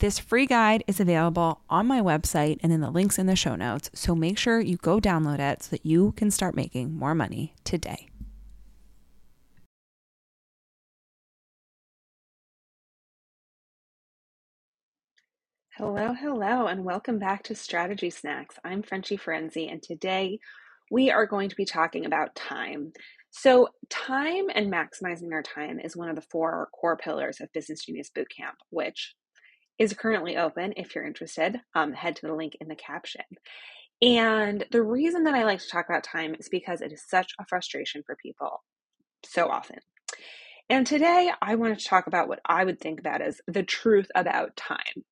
This free guide is available on my website and in the links in the show notes, so make sure you go download it so that you can start making more money today. Hello, hello, and welcome back to Strategy Snacks. I'm Frenchie Ferenczi, and today we are going to be talking about time. So, time and maximizing our time is one of the four core pillars of Business Genius Bootcamp, which is currently open. If you're interested, um, head to the link in the caption. And the reason that I like to talk about time is because it is such a frustration for people so often. And today I want to talk about what I would think about as the truth about time.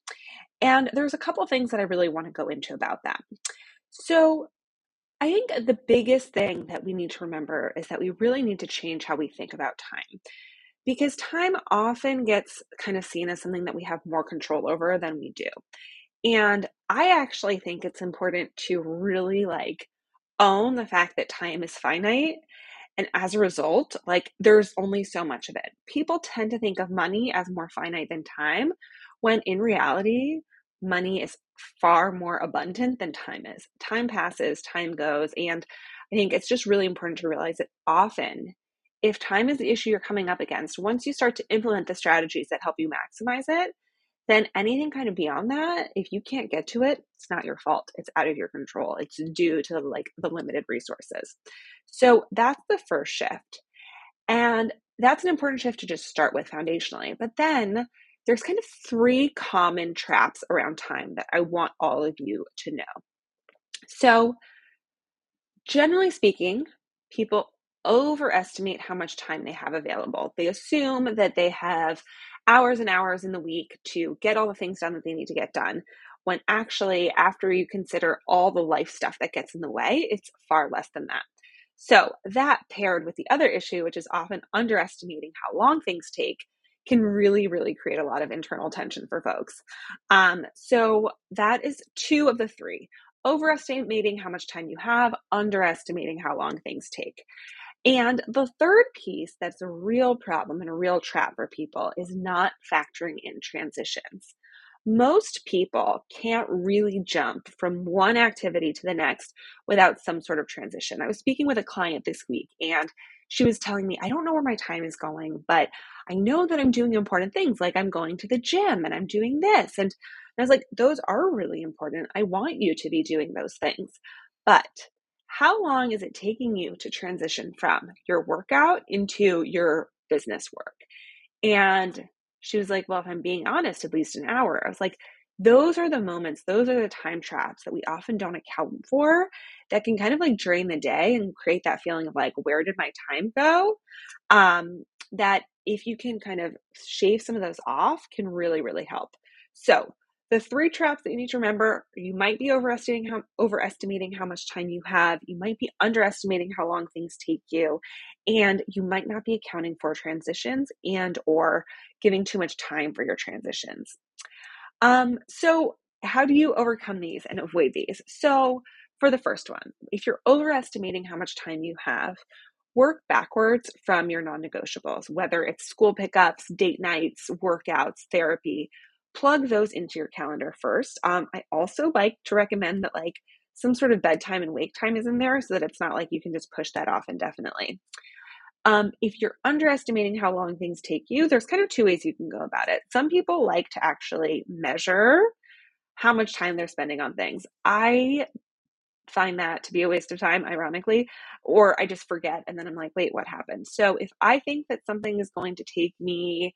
And there's a couple things that I really want to go into about that. So, I think the biggest thing that we need to remember is that we really need to change how we think about time because time often gets kind of seen as something that we have more control over than we do. And I actually think it's important to really like own the fact that time is finite. And as a result, like there's only so much of it. People tend to think of money as more finite than time, when in reality, money is far more abundant than time is. Time passes, time goes. And I think it's just really important to realize that often if time is the issue you're coming up against, once you start to implement the strategies that help you maximize it, then anything kind of beyond that, if you can't get to it, it's not your fault. It's out of your control. It's due to like the limited resources. So that's the first shift. And that's an important shift to just start with foundationally. But then there's kind of three common traps around time that I want all of you to know. So, generally speaking, people overestimate how much time they have available. They assume that they have hours and hours in the week to get all the things done that they need to get done. When actually, after you consider all the life stuff that gets in the way, it's far less than that. So, that paired with the other issue, which is often underestimating how long things take, can really, really create a lot of internal tension for folks. Um, so, that is two of the three overestimating how much time you have, underestimating how long things take. And the third piece that's a real problem and a real trap for people is not factoring in transitions. Most people can't really jump from one activity to the next without some sort of transition. I was speaking with a client this week and she was telling me, I don't know where my time is going, but I know that I'm doing important things like I'm going to the gym and I'm doing this. And I was like, those are really important. I want you to be doing those things. But how long is it taking you to transition from your workout into your business work? And she was like, Well, if I'm being honest, at least an hour. I was like, those are the moments, those are the time traps that we often don't account for that can kind of like drain the day and create that feeling of like, where did my time go? Um, that if you can kind of shave some of those off can really, really help. So, the three traps that you need to remember you might be overestimating how, overestimating how much time you have, you might be underestimating how long things take you, and you might not be accounting for transitions and or giving too much time for your transitions. Um, so how do you overcome these and avoid these? So for the first one, if you're overestimating how much time you have, work backwards from your non negotiables, whether it's school pickups, date nights, workouts, therapy, plug those into your calendar first. Um, I also like to recommend that like some sort of bedtime and wake time is in there so that it's not like you can just push that off indefinitely. Um, if you're underestimating how long things take you, there's kind of two ways you can go about it. Some people like to actually measure how much time they're spending on things. I find that to be a waste of time, ironically, or I just forget and then I'm like, wait, what happened? So if I think that something is going to take me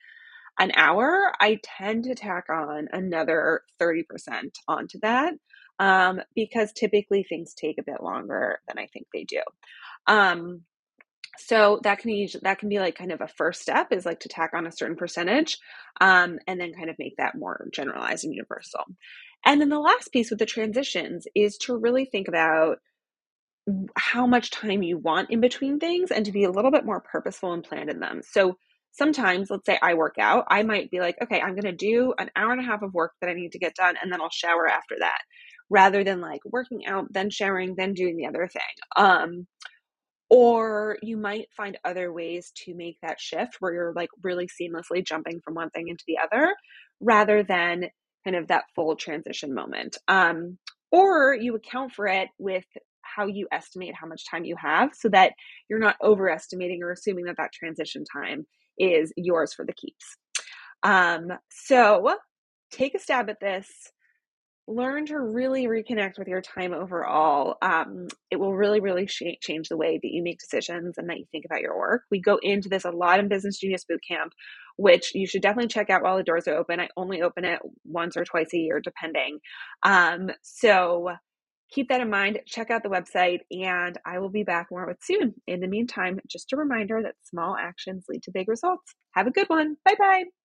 an hour, I tend to tack on another 30% onto that um, because typically things take a bit longer than I think they do. Um, so that can be that can be like kind of a first step is like to tack on a certain percentage um, and then kind of make that more generalized and universal. And then the last piece with the transitions is to really think about how much time you want in between things and to be a little bit more purposeful and planned in them. So sometimes, let's say I work out, I might be like, okay, I'm going to do an hour and a half of work that I need to get done, and then I'll shower after that, rather than like working out, then showering, then doing the other thing. Um, or you might find other ways to make that shift where you're like really seamlessly jumping from one thing into the other rather than kind of that full transition moment. Um, or you account for it with how you estimate how much time you have so that you're not overestimating or assuming that that transition time is yours for the keeps. Um, so take a stab at this. Learn to really reconnect with your time overall. Um, it will really, really sh- change the way that you make decisions and that you think about your work. We go into this a lot in Business Genius Bootcamp, which you should definitely check out while the doors are open. I only open it once or twice a year, depending. Um, so keep that in mind. Check out the website, and I will be back more with soon. In the meantime, just a reminder that small actions lead to big results. Have a good one. Bye bye.